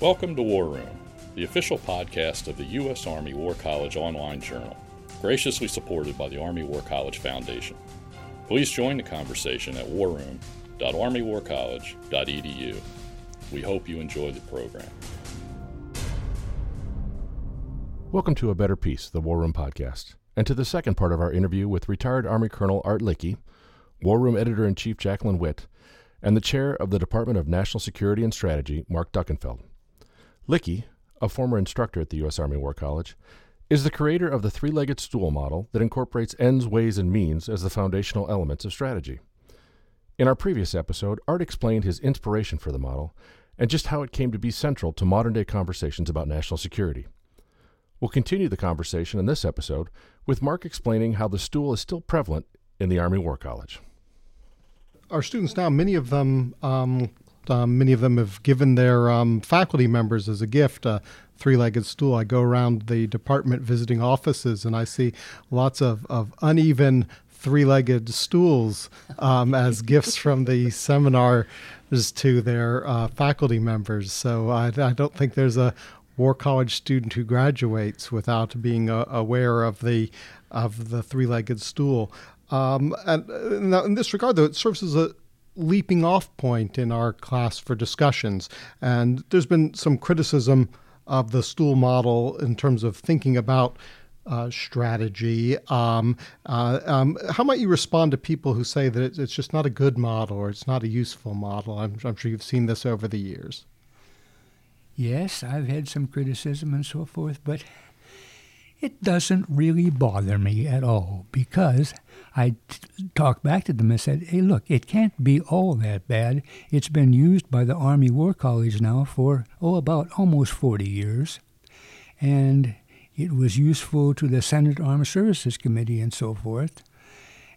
Welcome to War Room, the official podcast of the U.S. Army War College online journal, graciously supported by the Army War College Foundation. Please join the conversation at warroom.armywarcollege.edu. We hope you enjoy the program. Welcome to A Better Peace, the War Room podcast, and to the second part of our interview with retired Army Colonel Art Lykke, War Room Editor in Chief Jacqueline Whitt, and the Chair of the Department of National Security and Strategy, Mark Duckenfield. Lykke, a former instructor at the U.S. Army War College, is the creator of the three legged stool model that incorporates ends, ways, and means as the foundational elements of strategy. In our previous episode, Art explained his inspiration for the model and just how it came to be central to modern day conversations about national security. We'll continue the conversation in this episode with Mark explaining how the stool is still prevalent in the Army War College. Our students now, many of them, um, uh, many of them have given their um, faculty members as a gift a three-legged stool. I go around the department visiting offices, and I see lots of, of uneven three-legged stools um, as gifts from the seminars to their uh, faculty members. So I, I don't think there's a War College student who graduates without being uh, aware of the of the three-legged stool. Um, and uh, in this regard, though, it serves as a leaping off point in our class for discussions. And there's been some criticism of the stool model in terms of thinking about uh, strategy. Um, uh, um, how might you respond to people who say that it's just not a good model or it's not a useful model? I'm, I'm sure you've seen this over the years. Yes, I've had some criticism and so forth, but it doesn't really bother me at all because I t- talked back to them and said, hey, look, it can't be all that bad. It's been used by the Army War College now for, oh, about almost 40 years. And it was useful to the Senate Armed Services Committee and so forth.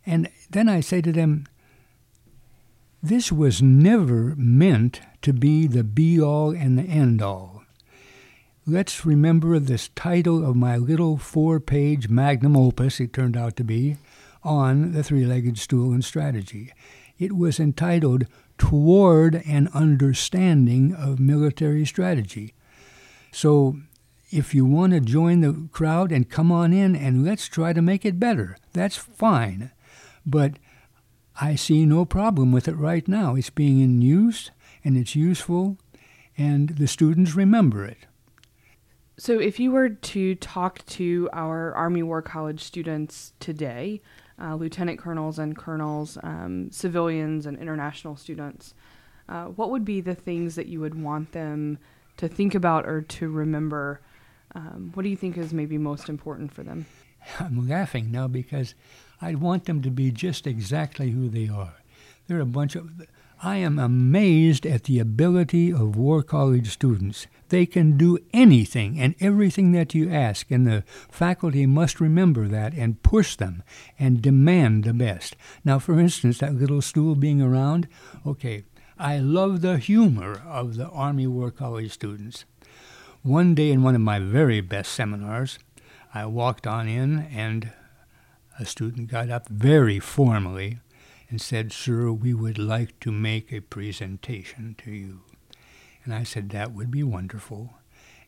And then I say to them, this was never meant to be the be all and the end all. Let's remember this title of my little four page magnum opus, it turned out to be, on the three legged stool and strategy. It was entitled Toward an Understanding of Military Strategy. So, if you want to join the crowd and come on in and let's try to make it better, that's fine. But I see no problem with it right now. It's being in use and it's useful, and the students remember it. So, if you were to talk to our Army War College students today, uh, lieutenant colonels and colonels, um, civilians and international students, uh, what would be the things that you would want them to think about or to remember? Um, what do you think is maybe most important for them? I'm laughing now because I want them to be just exactly who they are. They're a bunch of. I am amazed at the ability of War College students. They can do anything and everything that you ask, and the faculty must remember that and push them and demand the best. Now, for instance, that little stool being around, okay, I love the humor of the Army War College students. One day in one of my very best seminars, I walked on in and a student got up very formally and said, Sir, we would like to make a presentation to you. And I said, That would be wonderful.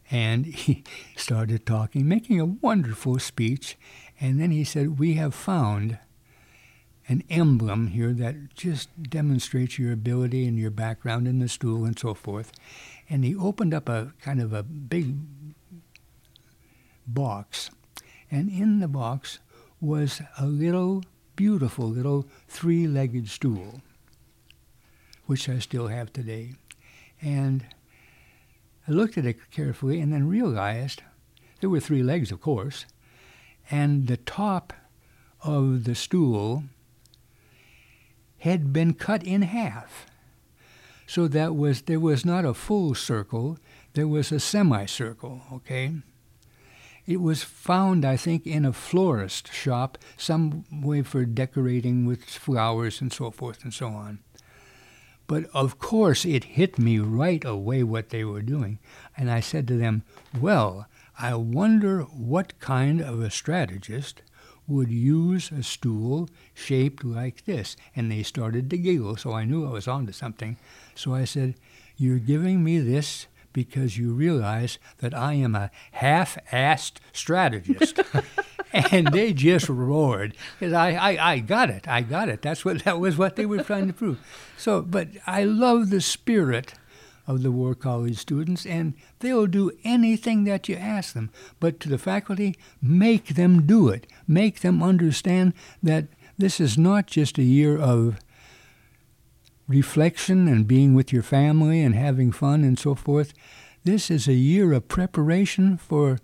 And he started talking, making a wonderful speech. And then he said, We have found an emblem here that just demonstrates your ability and your background in the stool and so forth. And he opened up a kind of a big box. And in the box was a little beautiful little three legged stool, which I still have today. And I looked at it carefully and then realized there were three legs, of course, and the top of the stool had been cut in half. So that was there was not a full circle, there was a semicircle, okay? It was found, I think, in a florist shop, some way for decorating with flowers and so forth and so on. But of course, it hit me right away what they were doing. And I said to them, Well, I wonder what kind of a strategist would use a stool shaped like this. And they started to giggle, so I knew I was onto something. So I said, You're giving me this because you realize that I am a half-assed strategist. and they just roared because I, I, I got it. I got it. That's what that was what they were trying to prove. So, but I love the spirit of the War College students, and they'll do anything that you ask them. But to the faculty, make them do it. Make them understand that this is not just a year of reflection and being with your family and having fun and so forth. This is a year of preparation for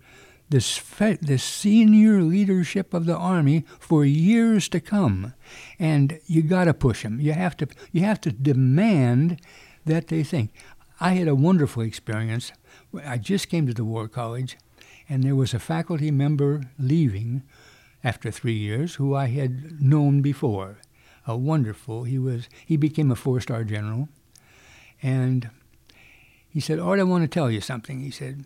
this, fe- the senior leadership of the army for years to come, and you got to push them. You have to you have to demand that they think. I had a wonderful experience. I just came to the War College, and there was a faculty member leaving after three years who I had known before. A wonderful. He was he became a four-star general, and he said, "Art, I want to tell you something." He said,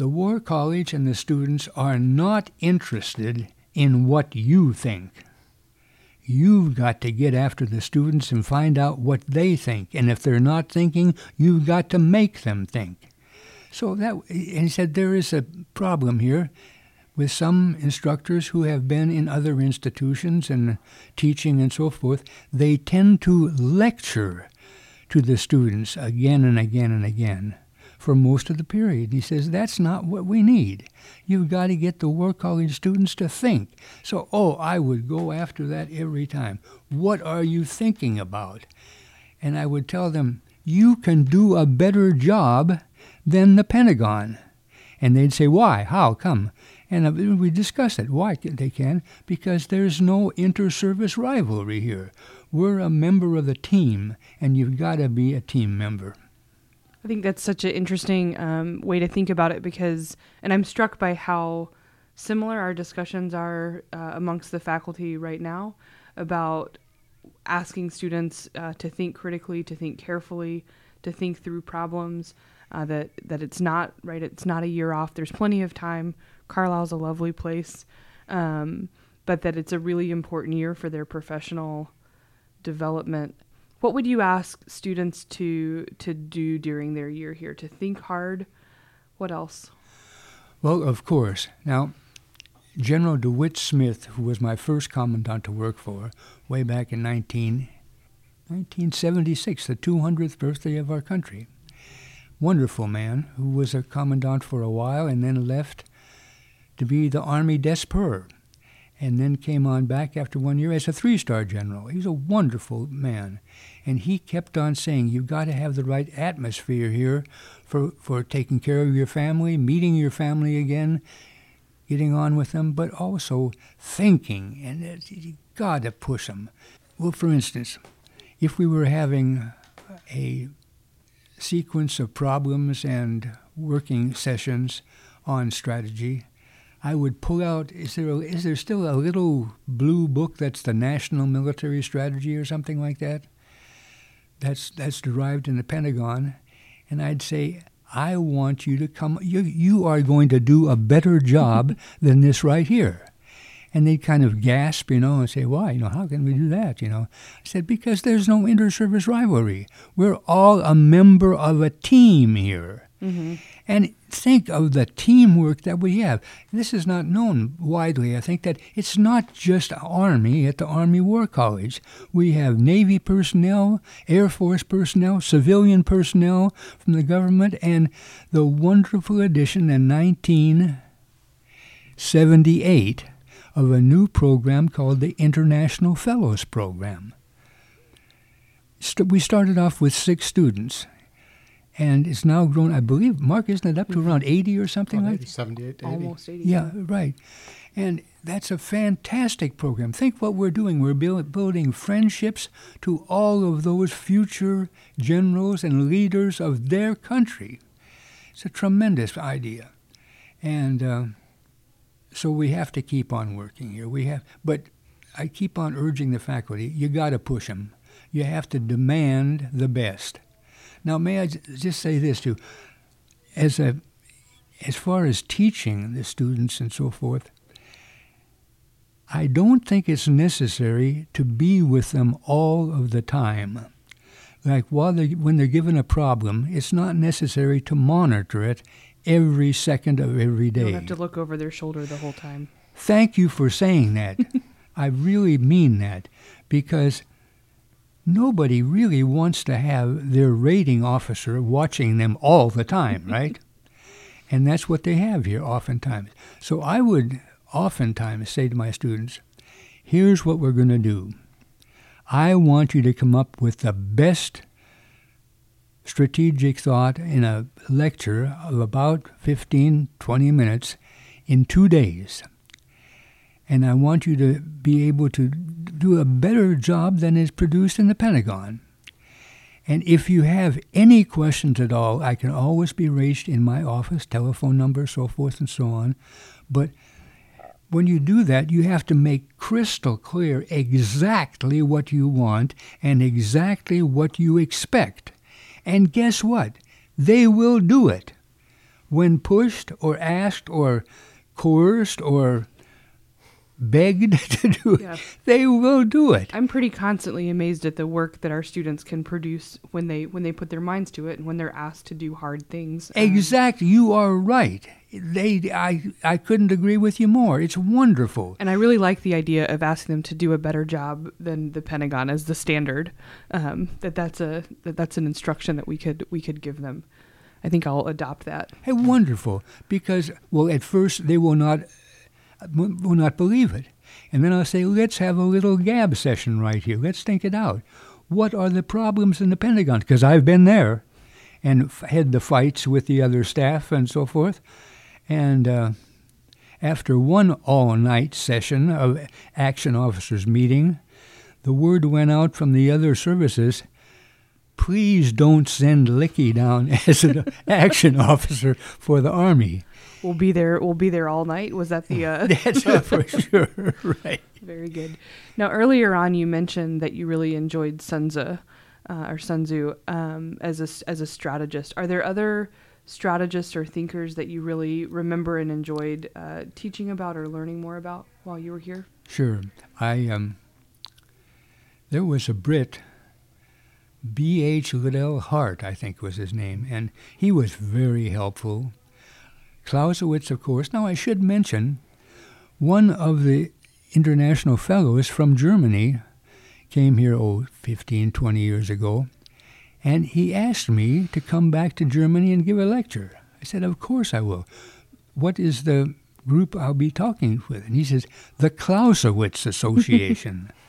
the War College and the students are not interested in what you think. You've got to get after the students and find out what they think. And if they're not thinking, you've got to make them think. So that, and he said, there is a problem here with some instructors who have been in other institutions and teaching and so forth. They tend to lecture to the students again and again and again for most of the period. He says that's not what we need. You've got to get the War College students to think. So, oh, I would go after that every time. What are you thinking about? And I would tell them, you can do a better job than the Pentagon. And they'd say, why? How? Come. And we discuss it. Why they can? Because there's no inter-service rivalry here. We're a member of the team, and you've got to be a team member. I think that's such an interesting um, way to think about it because, and I'm struck by how similar our discussions are uh, amongst the faculty right now about asking students uh, to think critically, to think carefully, to think through problems. Uh, that that it's not right. It's not a year off. There's plenty of time. Carlisle's a lovely place, um, but that it's a really important year for their professional development what would you ask students to to do during their year here? To think hard. What else? Well, of course. Now, General DeWitt Smith, who was my first commandant to work for, way back in 19, 1976, the 200th birthday of our country. Wonderful man who was a commandant for a while and then left to be the Army DCSPER and then came on back after one year as a three star general. He was a wonderful man. And he kept on saying, You've got to have the right atmosphere here for, for taking care of your family, meeting your family again, getting on with them, but also thinking. And you've got to push them. Well, for instance, if we were having a sequence of problems and working sessions on strategy, I would pull out. Is there a, is there still a little blue book that's the National Military Strategy or something like that? That's that's derived in the Pentagon, and I'd say I want you to come. You you are going to do a better job than this right here. And they'd kind of gasp, you know, and say, why? You know, how can we do that? You know, I said, because there's no inter-service rivalry. We're all a member of a team here. Mm-hmm. And think of the teamwork that we have. This is not known widely. I think that it's not just Army at the Army War College. We have Navy personnel, Air Force personnel, civilian personnel from the government, and the wonderful addition in 1978 of a new program called the International Fellows Program. We started off with six students and it's now grown. I believe, Mark, isn't it up to around 80 or something like that? 78 80. Almost 80. Yeah, right. And that's a fantastic program. Think what we're doing. We're build, building friendships to all of those future generals and leaders of their country. It's a tremendous idea. And uh, so we have to keep on working here. We have, but I keep on urging the faculty, you got to push them. You have to demand the best. Now, may I just say this too? As a as far as teaching the students and so forth, I don't think it's necessary to be with them all of the time. like while they when they're given a problem, it's not necessary to monitor it every second of every day. You don't have to look over their shoulder the whole time. Thank you for saying that. I really mean that because nobody really wants to have their rating officer watching them all the time, right? and that's what they have here oftentimes. So I would oftentimes say to my students, here's what we're going to do. I want you to come up with the best strategic thought in a lecture of about 15, 20 minutes in two days. And I want you to be able to do a better job than is produced in the Pentagon. And if you have any questions at all, I can always be reached in my office, telephone number, so forth and so on. But when you do that, you have to make crystal clear exactly what you want and exactly what you expect. And guess what? They will do it. When pushed or asked or coerced or begged to do Yeah. it, they will do it. I'm pretty constantly amazed at the work that our students can produce when they when they put their minds to it and when they're asked to do hard things. Exactly. You are right. They, I, I couldn't agree with you more. It's wonderful. And I really like the idea of asking them to do a better job than the Pentagon as the standard. Um, that that's a that that's an instruction that we could we could give them. I think I'll adopt that. Hey, wonderful. Because, well, at first they will not, will not believe it. And then I'll say, let's have a little gab session right here. Let's think it out. What are the problems in the Pentagon? Because I've been there and f- had the fights with the other staff and so forth. And uh, after one all night session of action officers meeting, the word went out from the other services please don't send Lykke down as an action officer for the Army. We'll be there. We'll be there all night. Was that the? Uh, That's for sure, right? Very good. Now, earlier on, you mentioned that you really enjoyed Sun Tzu, uh, or Sun Tzu um, as a as a strategist. Are there other strategists or thinkers that you really remember and enjoyed uh, teaching about or learning more about while you were here? Sure. I um. There was a Brit, B. H. Liddell Hart, I think was his name, and he was very helpful. Clausewitz, of course. Now I should mention, one of the international fellows from Germany came here, oh, 15, 20 years ago, and he asked me to come back to Germany and give a lecture. I said, Of course I will. What is the group I'll be talking with? And he says, The Clausewitz Association.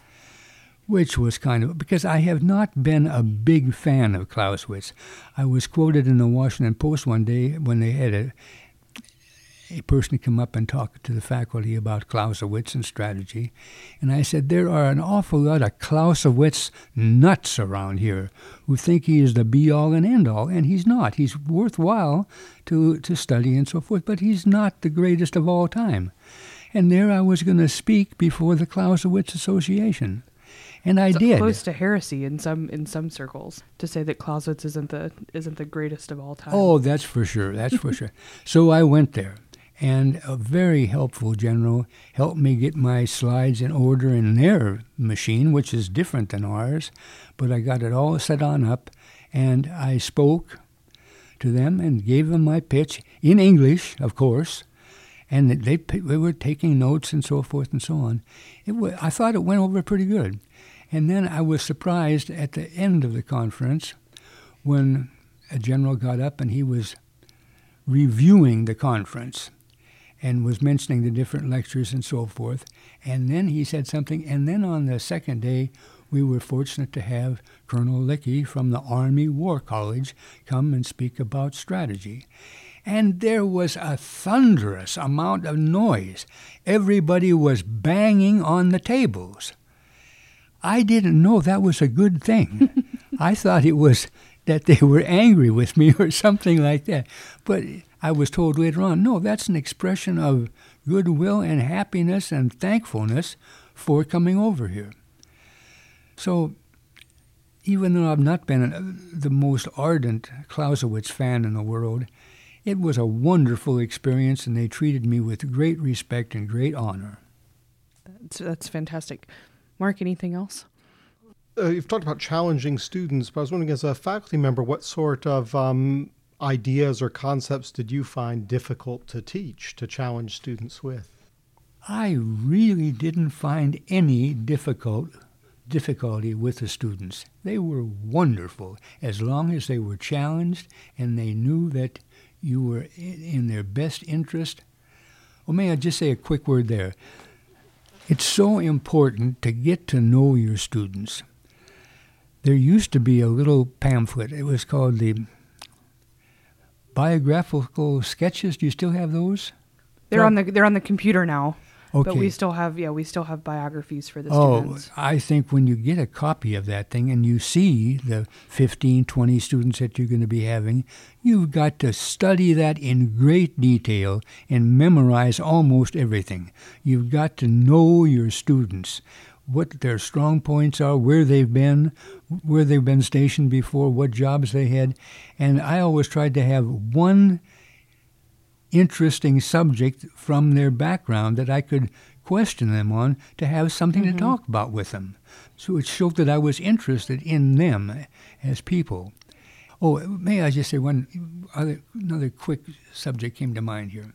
Which was kind of because I have not been a big fan of Clausewitz. I was quoted in the Washington Post one day when they had a a person come up and talk to the faculty about Clausewitz and strategy. And I said, There are an awful lot of Clausewitz nuts around here who think he is the be all and end all, and he's not. He's worthwhile to, to study and so forth, but he's not the greatest of all time. And there I was going to speak before the Clausewitz Association. And I It's did. close to heresy in some in some circles to say that Clausewitz isn't the isn't the greatest of all time. Oh, that's for sure. That's for sure. So I went there, and a very helpful general helped me get my slides in order in their machine, which is different than ours. But I got it all set on up, and I spoke to them and gave them my pitch in English, of course. And they, they were taking notes and so forth and so on. It wa I thought it went over pretty good. And then I was surprised at the end of the conference when a general got up and he was reviewing the conference and was mentioning the different lectures and so forth. And then he said something. And then on the second day, we were fortunate to have Colonel Lykke from the Army War College come and speak about strategy. And there was a thunderous amount of noise. Everybody was banging on the tables. I didn't know that was a good thing. I thought it was that they were angry with me or something like that. But I was told later on, no, that's an expression of goodwill and happiness and thankfulness for coming over here. So, even though I've not been the most ardent Clausewitz fan in the world, it was a wonderful experience, and they treated me with great respect and great honor. That's, that's fantastic. Mark, anything else? uh, you've talked about challenging students, but I was wondering, as a faculty member, what sort of um, ideas or concepts did you find difficult to teach, to challenge students with? I really didn't find any difficult difficulty with the students. They were wonderful as long as they were challenged and they knew that you were in their best interest. Well, may I just say a quick word there? It's so important to get to know your students. There used to be a little pamphlet. It was called the biographical sketches. Do you still have those? They're on the they're on the computer now. Okay. But we still have yeah, we still have biographies for the Oh, students. I think when you get a copy of that thing and you see the 15, 20 students that you're going to be having, you've got to study that in great detail and memorize almost everything. You've got to know your students, what their strong points are, where they've been, where they've been stationed before, what jobs they had. And I always tried to have one interesting subject from their background that I could question them on to have something to mm-hmm. talk about with them. So it showed that I was interested in them as people. Oh, may I just say one other another quick subject came to mind here.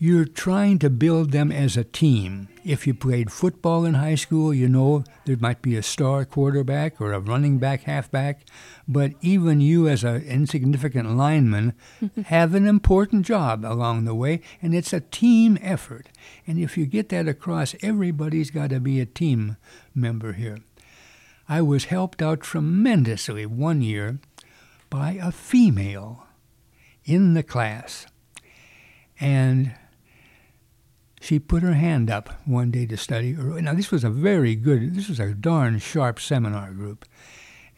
You're trying to build them as a team. If you played football in high school, you know there might be a star quarterback or a running back, halfback, but even you as an insignificant lineman have an important job along the way, and it's a team effort. And if you get that across, everybody's got to be a team member here. I was helped out tremendously one year by a female in the class. And she put her hand up one day to study. Now, this was a very good, this was a darn sharp seminar group.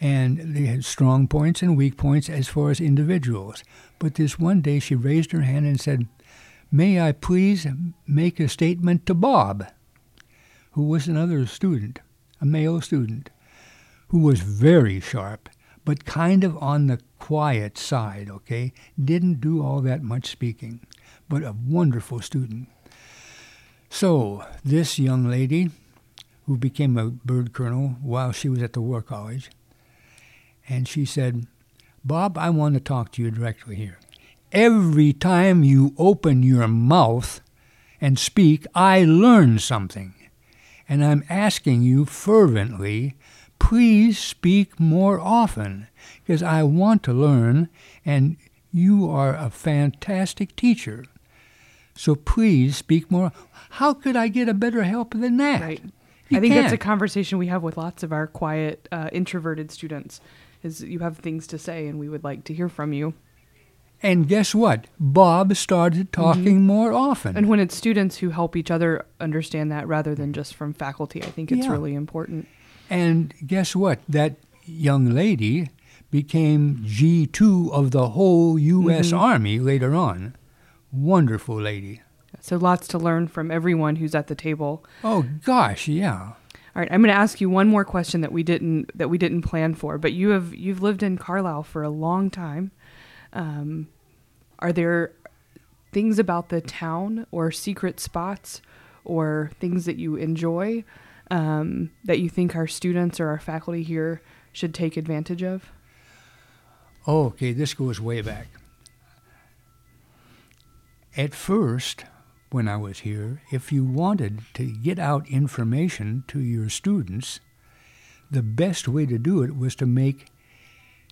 And they had strong points and weak points as far as individuals. But this one day she raised her hand and said, May I please make a statement to Bob, who was another student, a male student, who was very sharp, but kind of on the quiet side, okay? Didn't do all that much speaking, but a wonderful student. So, this young lady, who became a bird colonel while she was at the War College, and she said, Bob, I want to talk to you directly here. Every time you open your mouth and speak, I learn something. And I'm asking you fervently, please speak more often, because I want to learn, and you are a fantastic teacher. So please speak more. How could I get a better help than that? Right. You I think that's a conversation we have with lots of our quiet, uh, introverted students. Is you have things to say, and we would like to hear from you. And guess what? Bob started talking more often. Mm-hmm. And when it's students who help each other understand that, rather than just from faculty, I think it's Yeah. really important. And guess what? That young lady became G2 of the whole U.S. Mm-hmm. Army later on. Wonderful lady. So lots to learn from everyone who's at the table. Oh, gosh, yeah. All right, I'm going to ask you one more question that we didn't that we didn't plan for. But you have you've lived in Carlisle for a long time. Um, are there things about the town or secret spots or things that you enjoy um, that you think our students or our faculty here should take advantage of? Oh, okay, this goes way back. At first, when I was here, if you wanted to get out information to your students, the best way to do it was to make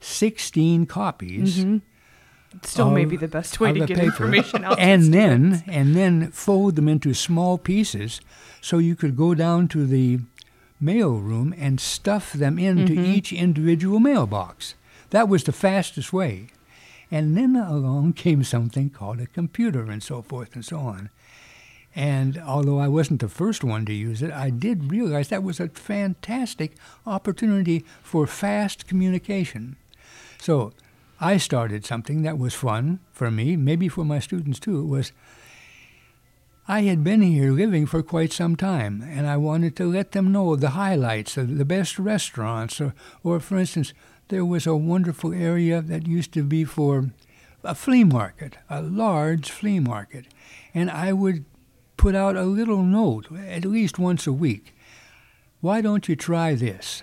16 copies Still, may of- be the best way to get paper, information out. to and then and then fold them into small pieces, so you could go down to the mail room and stuff them into Mm-hmm. each individual mailbox. That was the fastest way. And then along came something called a computer and so forth and so on. And although I wasn't the first one to use it, I did realize that was a fantastic opportunity for fast communication. So I started something that was fun for me, maybe for my students too. It was I had been here living for quite some time, and I wanted to let them know the highlights the best restaurants. Or, or for instance, there was a wonderful area that used to be for a flea market, a large flea market. And I would put out a little note at least once a week. why don't you try this?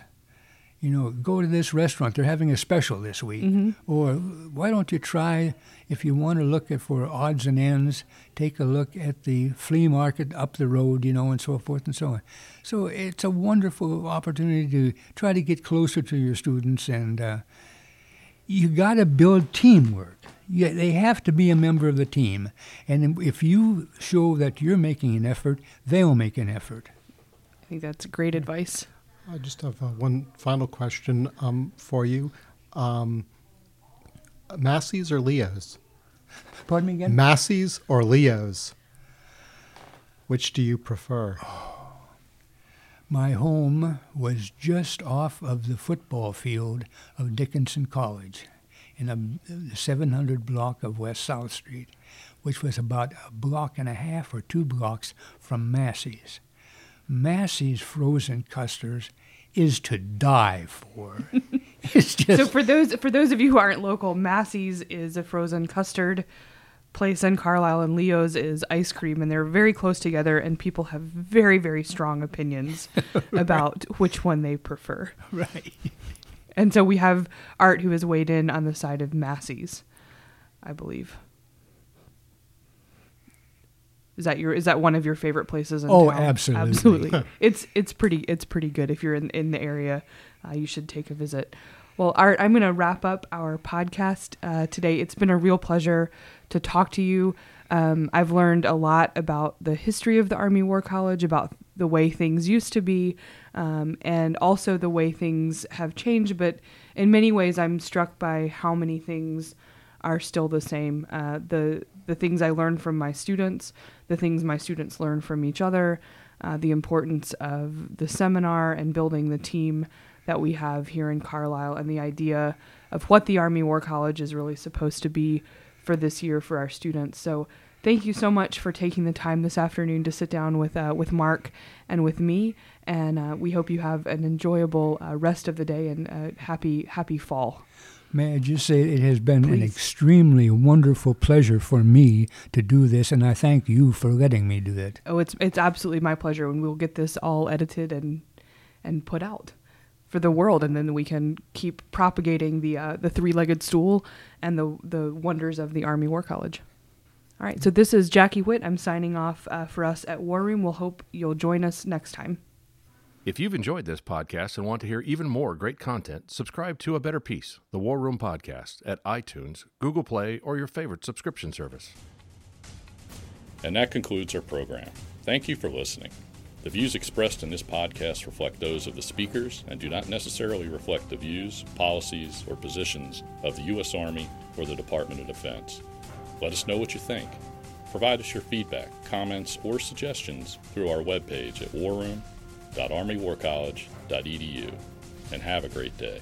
You know, go to this restaurant. They're having a special this week. Mm-hmm. Or why don't you try, if you want to look at for odds and ends, take a look at the flea market up the road, you know, and so forth and so on. So it's a wonderful opportunity to try to get closer to your students, and uh, you got to build teamwork. Yeah, they have to be a member of the team, and if you show that you're making an effort, they'll make an effort. I think that's great advice. I just have uh, one final question um, for you. Um, Massey's or Leo's? Pardon me again. Massey's or Leo's? Which do you prefer? My home was just off of the football field of Dickinson College in a 700 block of West South Street, which was about a block and a half or two blocks from Massey's. Massey's frozen custards is to die for. it's just So for those for those of you who aren't local, Massey's is a frozen custard place in Carlisle, and Leo's is ice cream, and they're very close together, and people have very very strong opinions about which one they prefer. right. And so we have Art who has weighed in on the side of Massey's, I believe. Is that your is that one of your favorite places in Oh, town? absolutely. Absolutely. it's it's pretty it's pretty good if you're in in the area. Uh, you should take a visit. Well, Art, I'm going to wrap up our podcast uh, today. It's been a real pleasure to talk to you. Um, I've learned a lot about the history of the Army War College, about the way things used to be, um, and also the way things have changed. But in many ways, I'm struck by how many things are still the same. Uh, the the things I learned from my students, the things my students learn from each other, uh, the importance of the seminar and building the team that we have here in Carlisle, and the idea of what the Army War College is really supposed to be for this year for our students. So thank you so much for taking the time this afternoon to sit down with uh, with Mark and with me, and uh, we hope you have an enjoyable uh, rest of the day and uh, happy happy fall. May I just say it has been an extremely wonderful pleasure for me to do this, and I thank you for letting me do it. Oh, it's it's absolutely my pleasure, and we'll get this all edited and and put out for the world, and then we can keep propagating the uh, the three legged stool and the the wonders of the Army War College. All right, so this is Jackie Whitt. I'm signing off uh, for us at War Room. We'll hope you'll join us next time. If you've enjoyed this podcast and want to hear even more great content, subscribe to A Better Peace, the War Room Podcast, at iTunes, Google Play, or your favorite subscription service. And that concludes our program. Thank you for listening. The views expressed in this podcast reflect those of the speakers and do not necessarily reflect the views, policies, or positions of the U.S. Army or the Department of Defense. Let us know what you think. Provide us your feedback, comments, or suggestions through our webpage at warroom.armywarcollege.edu. And have a great day.